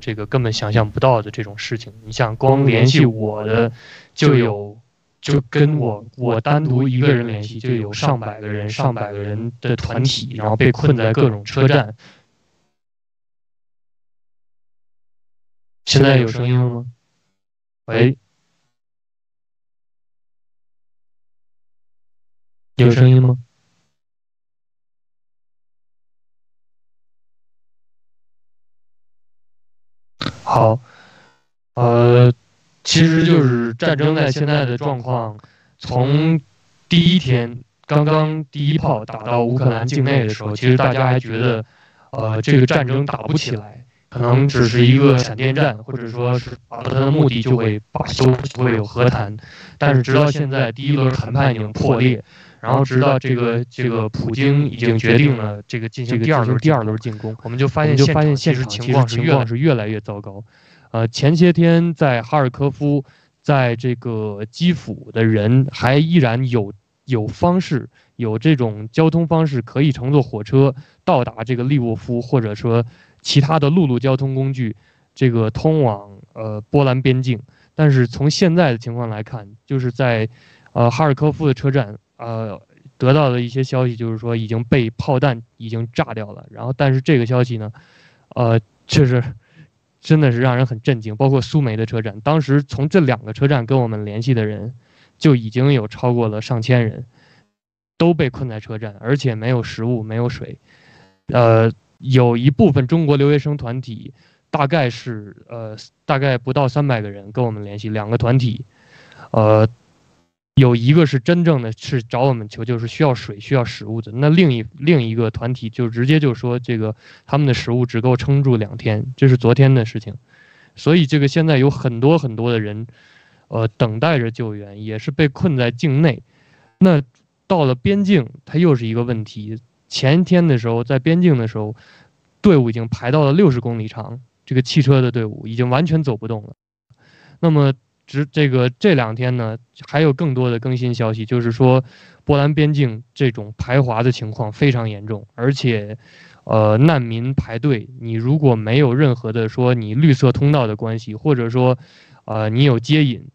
这个根本想象不到的这种事情。你想光联系我的，就有就跟我我单独一个人联系，就有上百个人、上百个人的团体，然后被困在各种车站。现在有声音了吗？喂，有声音吗？好，呃，其实就是战争在现在的状况，从第一天刚刚第一炮打到乌克兰境内的时候，其实大家还觉得，呃，这个战争打不起来。可能只是一个闪电战，或者说是达到他的目的就会罢休，就会有和谈。但是直到现在，第一轮谈判已经破裂，然后直到这个这个普京已经决定了这个进行第二轮第二轮进攻，我们就发现就发现现实情况是越是越来越糟糕。呃，前些天在哈尔科夫，在这个基辅的人还依然有有方式，有这种交通方式可以乘坐火车到达这个利沃夫，或者说。其他的陆路交通工具，这个通往呃波兰边境，但是从现在的情况来看，就是在，呃哈尔科夫的车站，呃得到的一些消息就是说已经被炮弹已经炸掉了。然后，但是这个消息呢，呃确实真的是让人很震惊。包括苏梅的车站，当时从这两个车站跟我们联系的人，就已经有超过了上千人，都被困在车站，而且没有食物，没有水，呃。有一部分中国留学生团体，大概是呃，大概不到三百个人跟我们联系，两个团体，呃，有一个是真正的是找我们求救，是需要水、需要食物的。那另一另一个团体就直接就说，这个他们的食物只够撑住两天，这是昨天的事情。所以这个现在有很多很多的人，呃，等待着救援，也是被困在境内。那到了边境，它又是一个问题。前一天的时候，在边境的时候，队伍已经排到了六十公里长，这个汽车的队伍已经完全走不动了。那么，直这个这两天呢，还有更多的更新消息，就是说，波兰边境这种排华的情况非常严重，而且，呃，难民排队，你如果没有任何的说你绿色通道的关系，或者说，呃，你有接引。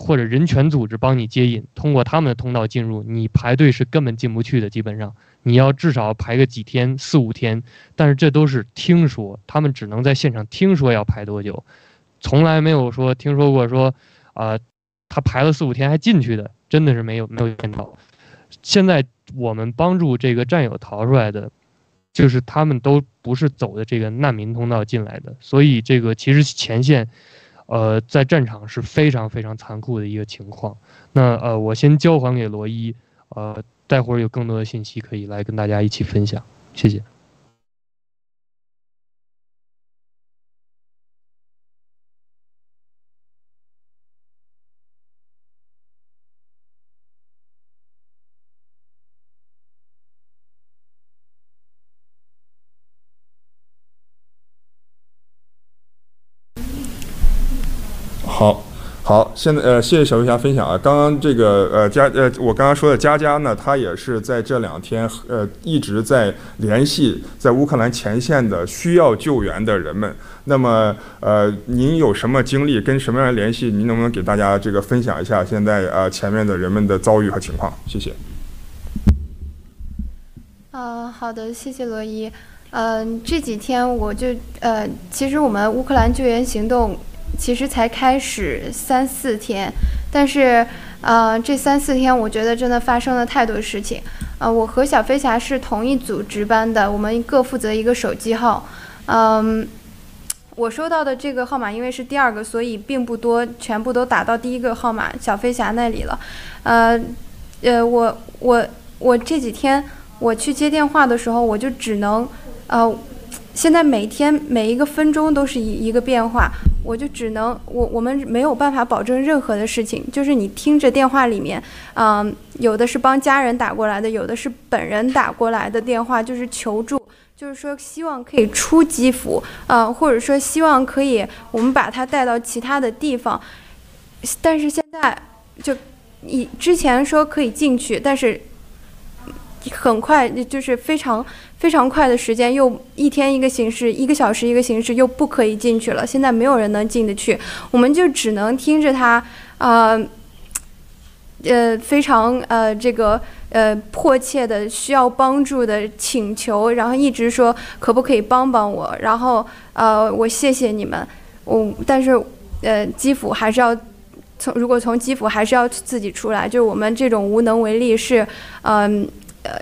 或者人权组织帮你接引，通过他们的通道进入，你排队是根本进不去的。基本上，你要至少排个几天，四五天。但是这都是听说，他们只能在现场听说要排多久，从来没有说听说过说，啊、呃，他排了四五天还进去的，真的是没有没有见到。现在我们帮助这个战友逃出来的，就是他们都不是走的这个难民通道进来的，所以这个其实前线。呃，在战场是非常非常残酷的一个情况。那呃，我先交还给罗伊，呃，待会儿有更多的信息可以来跟大家一起分享。谢谢。好，现在呃，谢谢小飞侠分享啊。刚刚这个呃佳呃，我刚刚说的佳佳呢，她也是在这两天呃一直在联系在乌克兰前线的需要救援的人们。那么呃，您有什么经历，跟什么样的联系？您能不能给大家这个分享一下现在呃前面的人们的遭遇和情况？谢谢。啊、好的，谢谢罗伊。嗯、这几天我就呃，其实我们乌克兰救援行动。其实才开始三四天，但是，呃，这三四天我觉得真的发生了太多事情。呃，我和小飞侠是同一组值班的，我们各负责一个手机号。嗯，我收到的这个号码因为是第二个，所以并不多，全部都打到第一个号码小飞侠那里了。呃，呃，我我我这几天我去接电话的时候，我就只能，呃。现在每天每一个分钟都是一一个变化，我就只能我我们没有办法保证任何的事情，就是你听着电话里面，嗯，有的是帮家人打过来的，有的是本人打过来的电话，就是求助，就是说希望可以出基辅，嗯，或者说希望可以我们把他带到其他的地方，但是现在就你之前说可以进去，但是很快就是非常。非常快的时间，又一天一个形式，一个小时一个形式，又不可以进去了。现在没有人能进得去，我们就只能听着他，呃，呃，非常呃这个呃迫切的需要帮助的请求，然后一直说可不可以帮帮我，然后呃我谢谢你们，我但是呃基辅还是要从如果从基辅还是要自己出来，就是我们这种无能为力是嗯呃。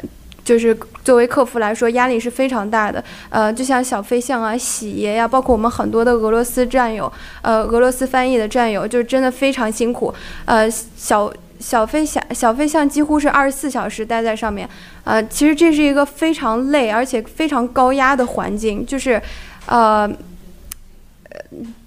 就是作为客服来说，压力是非常大的。呃，就像小飞象啊、喜爷呀，包括我们很多的俄罗斯战友，呃，俄罗斯翻译的战友，就真的非常辛苦。呃，小小飞象、小飞象几乎是二十四小时待在上面。呃，其实这是一个非常累而且非常高压的环境。就是，呃，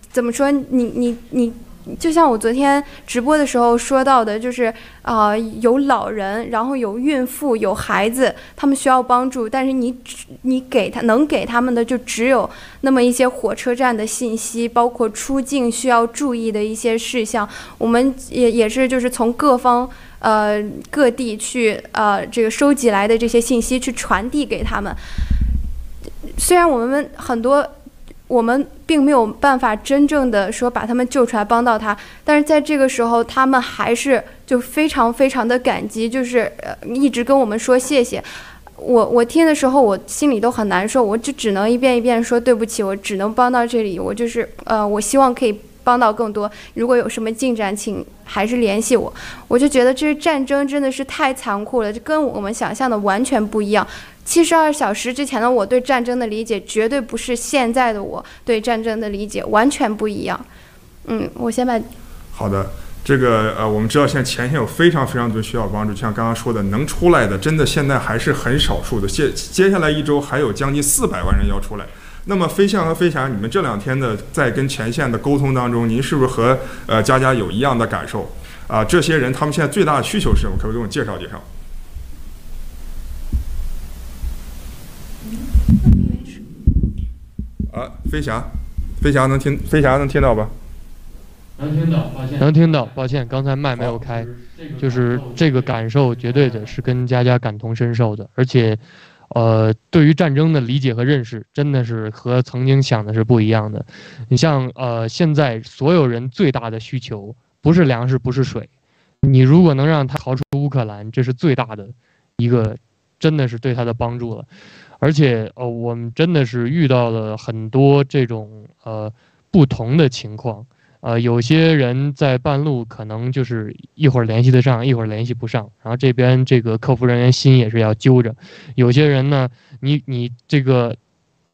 怎么说？你你你。就像我昨天直播的时候说到的，就是啊、有老人，然后有孕妇，有孩子，他们需要帮助，但是你你给他能给他们的就只有那么一些火车站的信息，包括出境需要注意的一些事项。我们也也是就是从各方呃各地去呃这个收集来的这些信息去传递给他们。虽然我们很多。我们并没有办法真正的说把他们救出来帮到他，但是在这个时候，他们还是就非常非常的感激，就是呃一直跟我们说谢谢。我我听的时候，我心里都很难受，我就只能一遍一遍说对不起，我只能帮到这里，我就是呃我希望可以帮到更多。如果有什么进展，请还是联系我。我就觉得这战争真的是太残酷了，就跟我们想象的完全不一样。七十二小时之前的我对战争的理解，绝对不是现在的我对战争的理解，完全不一样。嗯，我先把。好的，这个呃，我们知道现在前线有非常非常多需要帮助，像刚刚说的，能出来的真的现在还是很少数的。接接下来一周还有将近四百万人要出来。那么飞象和飞侠，你们这两天的在跟前线的沟通当中，您是不是和呃佳佳有一样的感受？啊、呃，这些人他们现在最大的需求是什么？可不可以给我介绍介绍？啊，飞侠，飞侠能听，飞侠能听到吧？能听到，抱歉。能听到，抱歉，刚才麦没有开。就是这个感受，绝对的是跟佳佳感同身受的，而且，呃，对于战争的理解和认识，真的是和曾经想的是不一样的。你像，呃，现在所有人最大的需求不是粮食，不是水，你如果能让他逃出乌克兰，这是最大的一个，真的是对他的帮助了。而且，呃，我们真的是遇到了很多这种呃不同的情况，呃，有些人在半路可能就是一会儿联系得上，一会儿联系不上，然后这边这个客服人员心也是要揪着。有些人呢，你你这个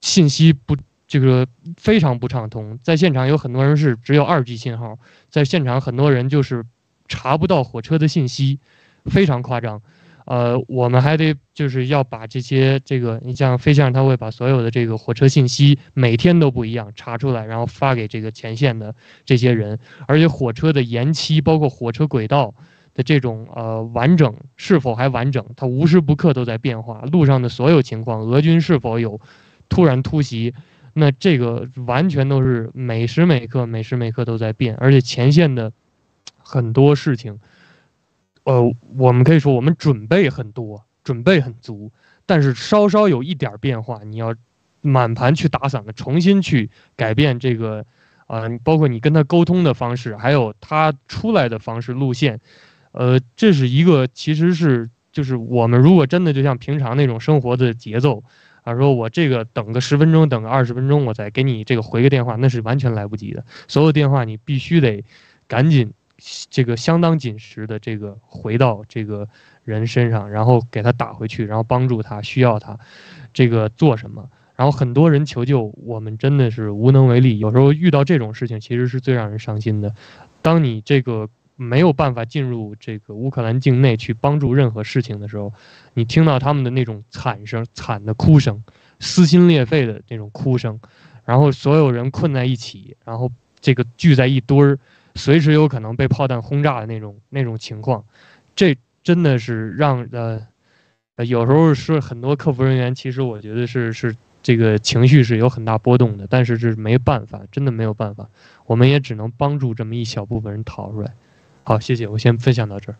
信息不这个非常不畅通，在现场有很多人是只有二 G 信号，在现场很多人就是查不到火车的信息，非常夸张。呃，我们还得就是要把这些这个，你像飞象，他会把所有的这个火车信息每天都不一样查出来，然后发给这个前线的这些人。而且火车的延期，包括火车轨道的这种呃完整是否还完整，它无时不刻都在变化。路上的所有情况，俄军是否有突然突袭，那这个完全都是每时每刻每时每刻都在变。而且前线的很多事情。呃，我们可以说我们准备很多，准备很足，但是稍稍有一点变化，你要满盘去打散的，重新去改变这个，呃，包括你跟他沟通的方式，还有他出来的方式路线，呃，这是一个其实是就是我们如果真的就像平常那种生活的节奏啊，说我这个等个十分钟，等个二十分钟，我再给你这个回个电话，那是完全来不及的，所有电话你必须得赶紧。这个相当紧实的这个回到这个人身上，然后给他打回去，然后帮助他需要他，这个做什么？然后很多人求救，我们真的是无能为力。有时候遇到这种事情，其实是最让人伤心的。当你这个没有办法进入这个乌克兰境内去帮助任何事情的时候，你听到他们的那种惨声、惨的哭声、撕心裂肺的那种哭声，然后所有人困在一起，然后这个聚在一堆儿。随时有可能被炮弹轰炸的那种那种情况，这真的是让呃，有时候是很多客服人员，其实我觉得是是这个情绪是有很大波动的，但是是没办法，真的没有办法，我们也只能帮助这么一小部分人逃出来。好，谢谢，我先分享到这儿。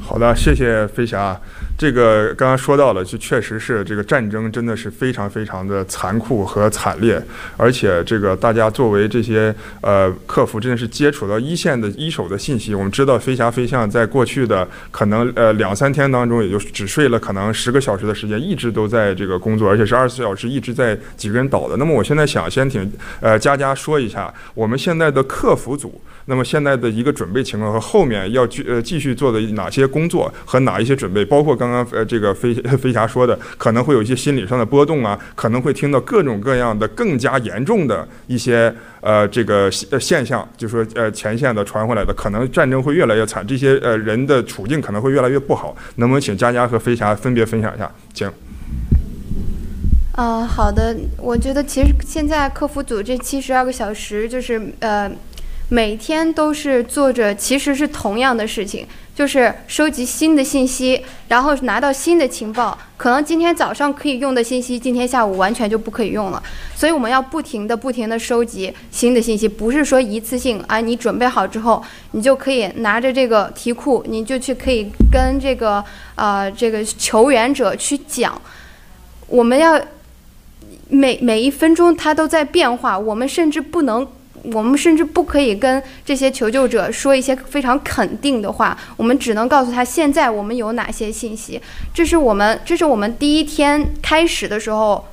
好的，谢谢飞侠。这个刚刚说到了，就确实是这个战争真的是非常非常的残酷和惨烈，而且这个大家作为这些呃客服，真的是接触到一线的一手的信息。我们知道飞侠飞象在过去的可能呃两三天当中，也就只睡了可能十个小时的时间，一直都在这个工作，而且是二十四小时一直在几个人倒的。那么我现在想先听呃佳佳说一下我们现在的客服组。那么现在的一个准备情况和后面要继呃继续做的哪些工作和哪一些准备，包括刚刚刚呃这个飞飞侠说的，可能会有一些心理上的波动啊，可能会听到各种各样的更加严重的一些呃这个现象，就说呃前线的传回来的，可能战争会越来越惨，这些呃人的处境可能会越来越不好。能不能请佳佳和飞侠分别分享一下？请。啊、好的，我觉得其实现在客服组这七十二个小时就是呃。每天都是做着其实是同样的事情，就是收集新的信息，然后拿到新的情报。可能今天早上可以用的信息，今天下午完全就不可以用了。所以我们要不停的、不停的收集新的信息，不是说一次性啊，你准备好之后，你就可以拿着这个题库，你就去可以跟这个呃这个求援者去讲。我们要每每一分钟它都在变化，我们甚至不能。我们甚至不可以跟这些求救者说一些非常肯定的话，我们只能告诉他现在我们有哪些信息。这是我们，这是我们第一天开始的时候，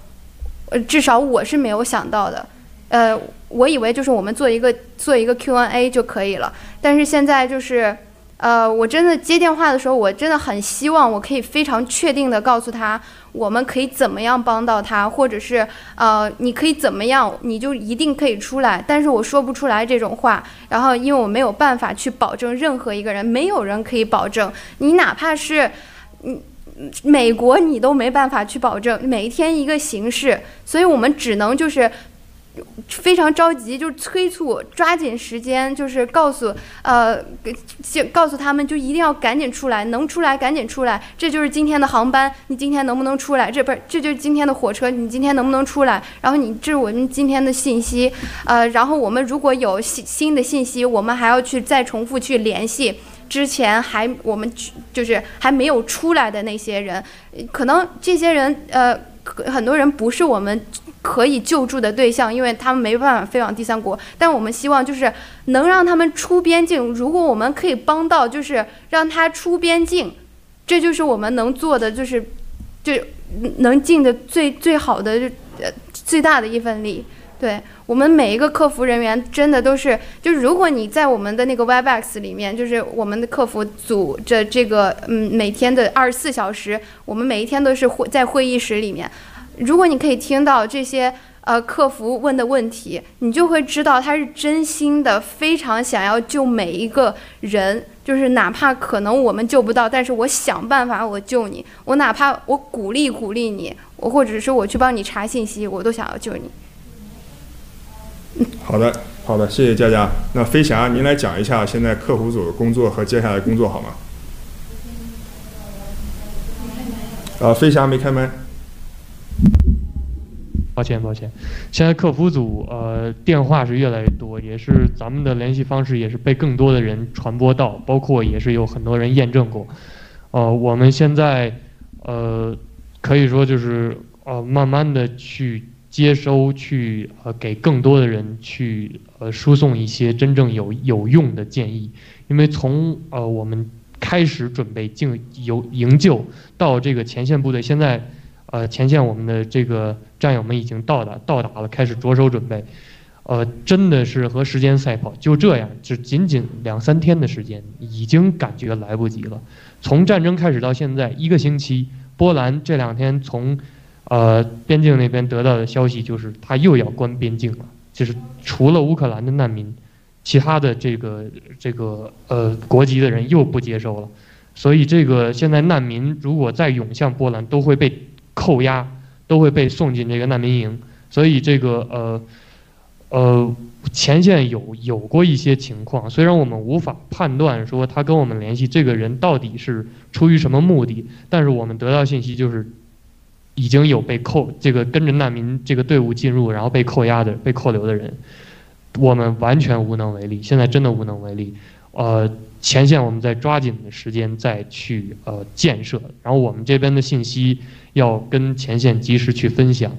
呃，至少我是没有想到的。呃，我以为就是我们做一个做一个 Q&A 就可以了，但是现在就是。呃，我真的接电话的时候，我真的很希望我可以非常确定的告诉他，我们可以怎么样帮到他，或者是呃，你可以怎么样，你就一定可以出来。但是我说不出来这种话，然后因为我没有办法去保证任何一个人，没有人可以保证。你哪怕是，嗯，美国你都没办法去保证每一天一个形式，所以我们只能就是。非常着急，就催促，抓紧时间，就是告诉，呃，告诉他们，就一定要赶紧出来，能出来赶紧出来。这就是今天的航班，你今天能不能出来？这不是，这就是今天的火车，你今天能不能出来？然后你，这是我们今天的信息，呃，然后我们如果有新新的信息，我们还要去再重复去联系之前还我们就是还没有出来的那些人，可能这些人，呃，很多人不是我们。可以救助的对象，因为他们没办法飞往第三国，但我们希望就是能让他们出边境。如果我们可以帮到，就是让他出边境，这就是我们能做的，就是就能尽的最最好的，呃，最大的一份力。对，我们每一个客服人员真的都是，就是如果你在我们的那个 Webex 里面，就是我们的客服组这这个嗯每天的二十四小时，我们每一天都是会在会议室里面。如果你可以听到这些呃客服问的问题，你就会知道他是真心的，非常想要救每一个人。就是哪怕可能我们救不到，但是我想办法我救你。我哪怕我鼓励鼓励你，我或者是我去帮你查信息，我都想要救你。好的，好的，谢谢佳佳。那飞侠，您来讲一下现在客服组的工作和接下来工作好吗？啊，飞侠没开麦。抱歉，抱歉，现在客服组呃电话是越来越多，也是咱们的联系方式也是被更多的人传播到，包括也是有很多人验证过。呃，我们现在呃可以说就是呃慢慢的去接收，去呃给更多的人去呃输送一些真正有有用的建议，因为从呃我们开始准备进有营救到这个前线部队，现在。呃，前线我们的这个战友们已经到达，到达了，开始着手准备。呃，真的是和时间赛跑，就这样，只仅仅两三天的时间，已经感觉来不及了。从战争开始到现在一个星期，波兰这两天从呃边境那边得到的消息就是，他又要关边境了，就是除了乌克兰的难民，其他的这个这个呃国籍的人又不接收了。所以这个现在难民如果再涌向波兰，都会被。扣押都会被送进这个难民营，所以这个呃呃前线有有过一些情况，虽然我们无法判断说他跟我们联系这个人到底是出于什么目的，但是我们得到信息就是已经有被扣这个跟着难民这个队伍进入然后被扣押的被扣留的人，我们完全无能为力，现在真的无能为力，呃前线我们在抓紧的时间再去呃建设，然后我们这边的信息要跟前线及时去分享，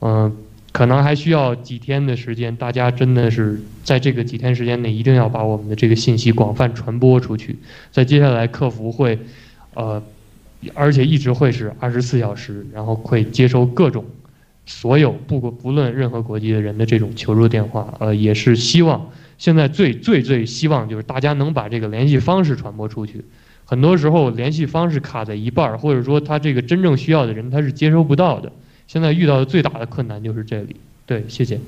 嗯、可能还需要几天的时间，大家真的是在这个几天时间内一定要把我们的这个信息广泛传播出去，在接下来客服会，呃，而且一直会是二十四小时，然后会接收各种。所有不过不论任何国籍的人的这种求助电话，呃，也是希望现在最最最希望就是大家能把这个联系方式传播出去。很多时候联系方式卡在一半儿，或者说他这个真正需要的人他是接收不到的。现在遇到的最大的困难就是这里。对，谢谢。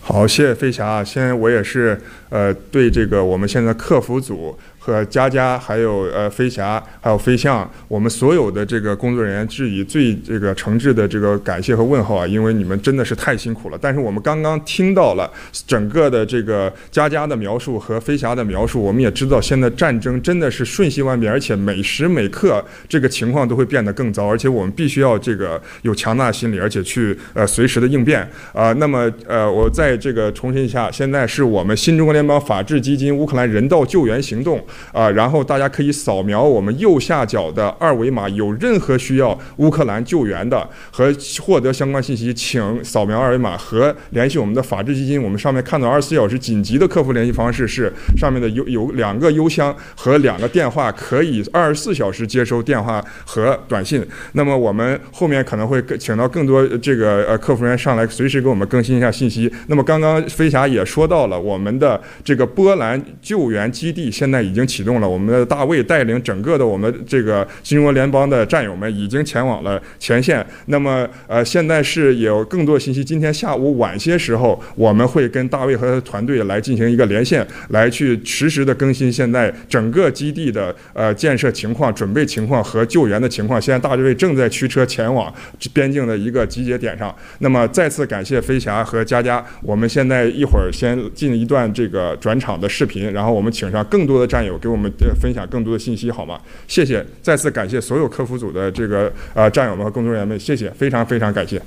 好，谢谢飞侠。现在我也是呃对这个我们现在客服组。和佳佳，还有呃飞侠，还有飞象，我们所有的这个工作人员致以最这个诚挚的这个感谢和问候啊！因为你们真的是太辛苦了。但是我们刚刚听到了整个的这个佳佳的描述和飞侠的描述，我们也知道现在战争真的是瞬息万变，而且每时每刻这个情况都会变得更糟，而且我们必须要这个有强大的心理，而且去呃随时的应变啊、呃。那么呃，我再这个重申一下，现在是我们新中国联邦法治基金乌克兰人道救援行动。啊，然后大家可以扫描我们右下角的二维码，有任何需要乌克兰救援的和获得相关信息，请扫描二维码和联系我们的法治基金。我们上面看到二十四小时紧急的客服联系方式是上面的有有两个邮箱和两个电话，可以二十四小时接收电话和短信。那么我们后面可能会请到更多这个呃客服人员上来，随时给我们更新一下信息。那么刚刚飞侠也说到了，我们的这个波兰救援基地现在已经。启动了，我们的大卫带领整个的我们这个新中国联邦的战友们已经前往了前线。那么，呃，现在是有更多信息。今天下午晚些时候，我们会跟大卫和他的团队来进行一个连线，来去实时的更新现在整个基地的呃建设情况、准备情况和救援的情况。现在大卫正在驱车前往边境的一个集结点上。那么，再次感谢飞侠和佳佳。我们现在一会儿先进一段这个转场的视频，然后我们请上更多的战友。给我们分享更多的信息好吗？谢谢，再次感谢所有客服组的这个呃战友们和工作人员们，谢谢，非常非常感谢，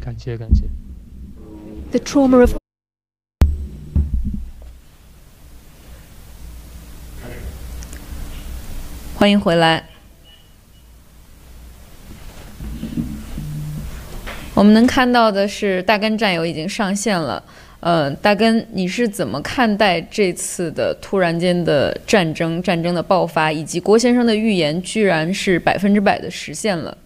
感谢感谢。The trauma of 欢迎回来，我们能看到的是大根战友已经上线了。呃，大根，你是怎么看待这次的突然间的战争、战争的爆发，以及郭先生的预言居然是百分之百的实现了？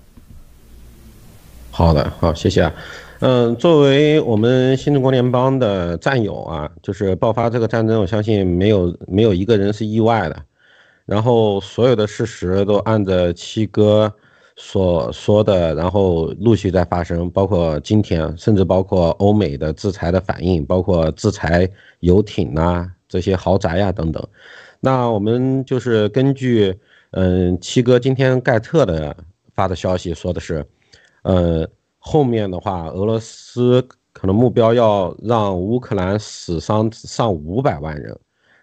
好的，好，谢谢啊。嗯，作为我们新中国联邦的战友啊，就是爆发这个战争，我相信没有没有一个人是意外的。然后所有的事实都按着七哥。所说的，然后陆续在发生，包括今天，甚至包括欧美的制裁的反应，包括制裁游艇啊，这些豪宅呀、等等。那我们就是根据，嗯，七哥今天盖特的发的消息说的是，呃，后面的话，俄罗斯可能目标要让乌克兰死伤上五百万人，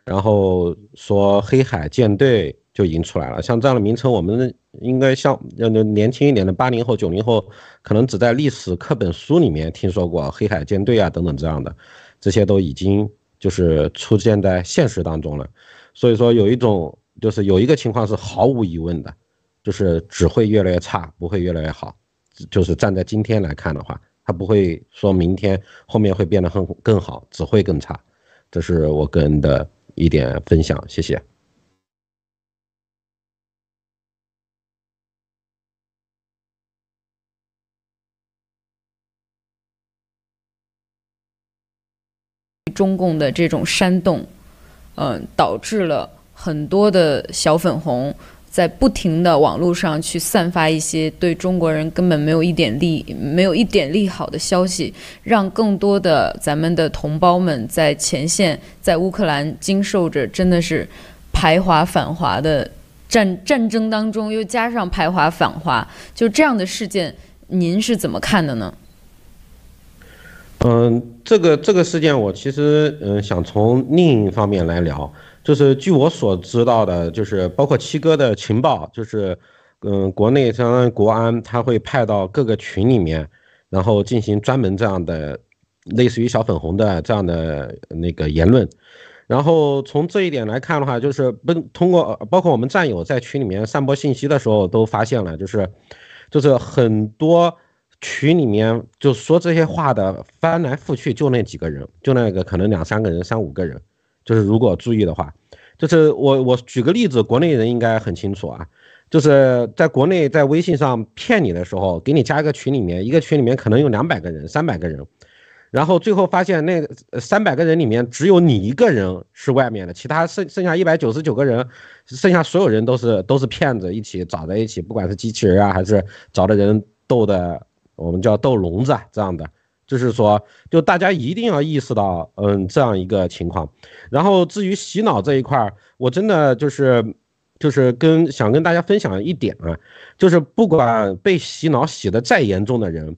然后说黑海舰队。就已经出来了，像这样的名称，我们应该像呃年轻一点的八零后、九零后，可能只在历史课本书里面听说过黑海舰队啊等等这样的，这些都已经就是出现在现实当中了。所以说有一种就是有一个情况是毫无疑问的，就是只会越来越差，不会越来越好。就是站在今天来看的话，它不会说明天后面会变得很更好，只会更差。这是我个人的一点分享，谢谢。中共的这种煽动，嗯、导致了很多的小粉红在不停的网络上去散发一些对中国人根本没有一点利、没有一点利好的消息，让更多的咱们的同胞们在前线，在乌克兰经受着真的是排华反华的战战争当中，又加上排华反华，就这样的事件，您是怎么看的呢？嗯，这个这个事件我其实嗯想从另一方面来聊，就是据我所知道的，就是包括七哥的情报，就是嗯国内相当于国安他会派到各个群里面，然后进行专门这样的类似于小粉红的这样的那个言论，然后从这一点来看的话，就是不通过包括我们战友在群里面散播信息的时候，都发现了，就是就是很多群里面就说这些话的翻来覆去就那几个人，就那个可能两三个人、三五个人，就是如果注意的话，就是我我举个例子，国内人应该很清楚啊，就是在国内在微信上骗你的时候，给你加一个群里面，一个群里面可能有两百个人、三百个人。然后最后发现，那三百个人里面只有你一个人是外面的，其他剩剩下一百九十九个人，剩下所有人都是都是骗子，一起找在一起，不管是机器人啊，还是找的人斗的，我们叫斗聋子啊，这样的，就是说，就大家一定要意识到，嗯，这样一个情况。然后至于洗脑这一块儿，我真的就是就是跟想跟大家分享一点啊，就是不管被洗脑洗得再严重的人。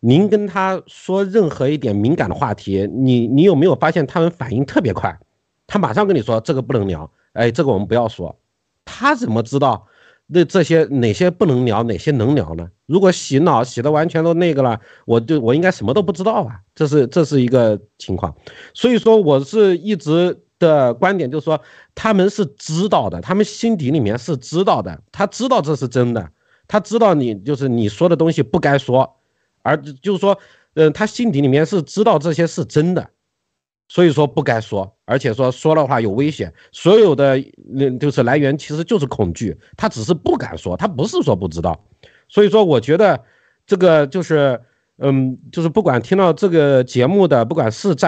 您跟他说任何一点敏感的话题，你你有没有发现他们反应特别快？他马上跟你说这个不能聊，哎，这个我们不要说。他怎么知道那这些哪些不能聊，哪些能聊呢？如果洗脑洗的完全都那个了，我就我应该什么都不知道啊。这是这是一个情况。所以说，我是一直的观点就是说，他们是知道的，他们心底里面是知道的，他知道这是真的，他知道你就是你说的东西不该说。而就是说，嗯，他心底里面是知道这些是真的，所以说不该说，而且说说的话有危险。所有的那就是来源其实就是恐惧，他只是不敢说，他不是说不知道。所以说，我觉得这个就是，嗯，就是不管听到这个节目的，不管是在。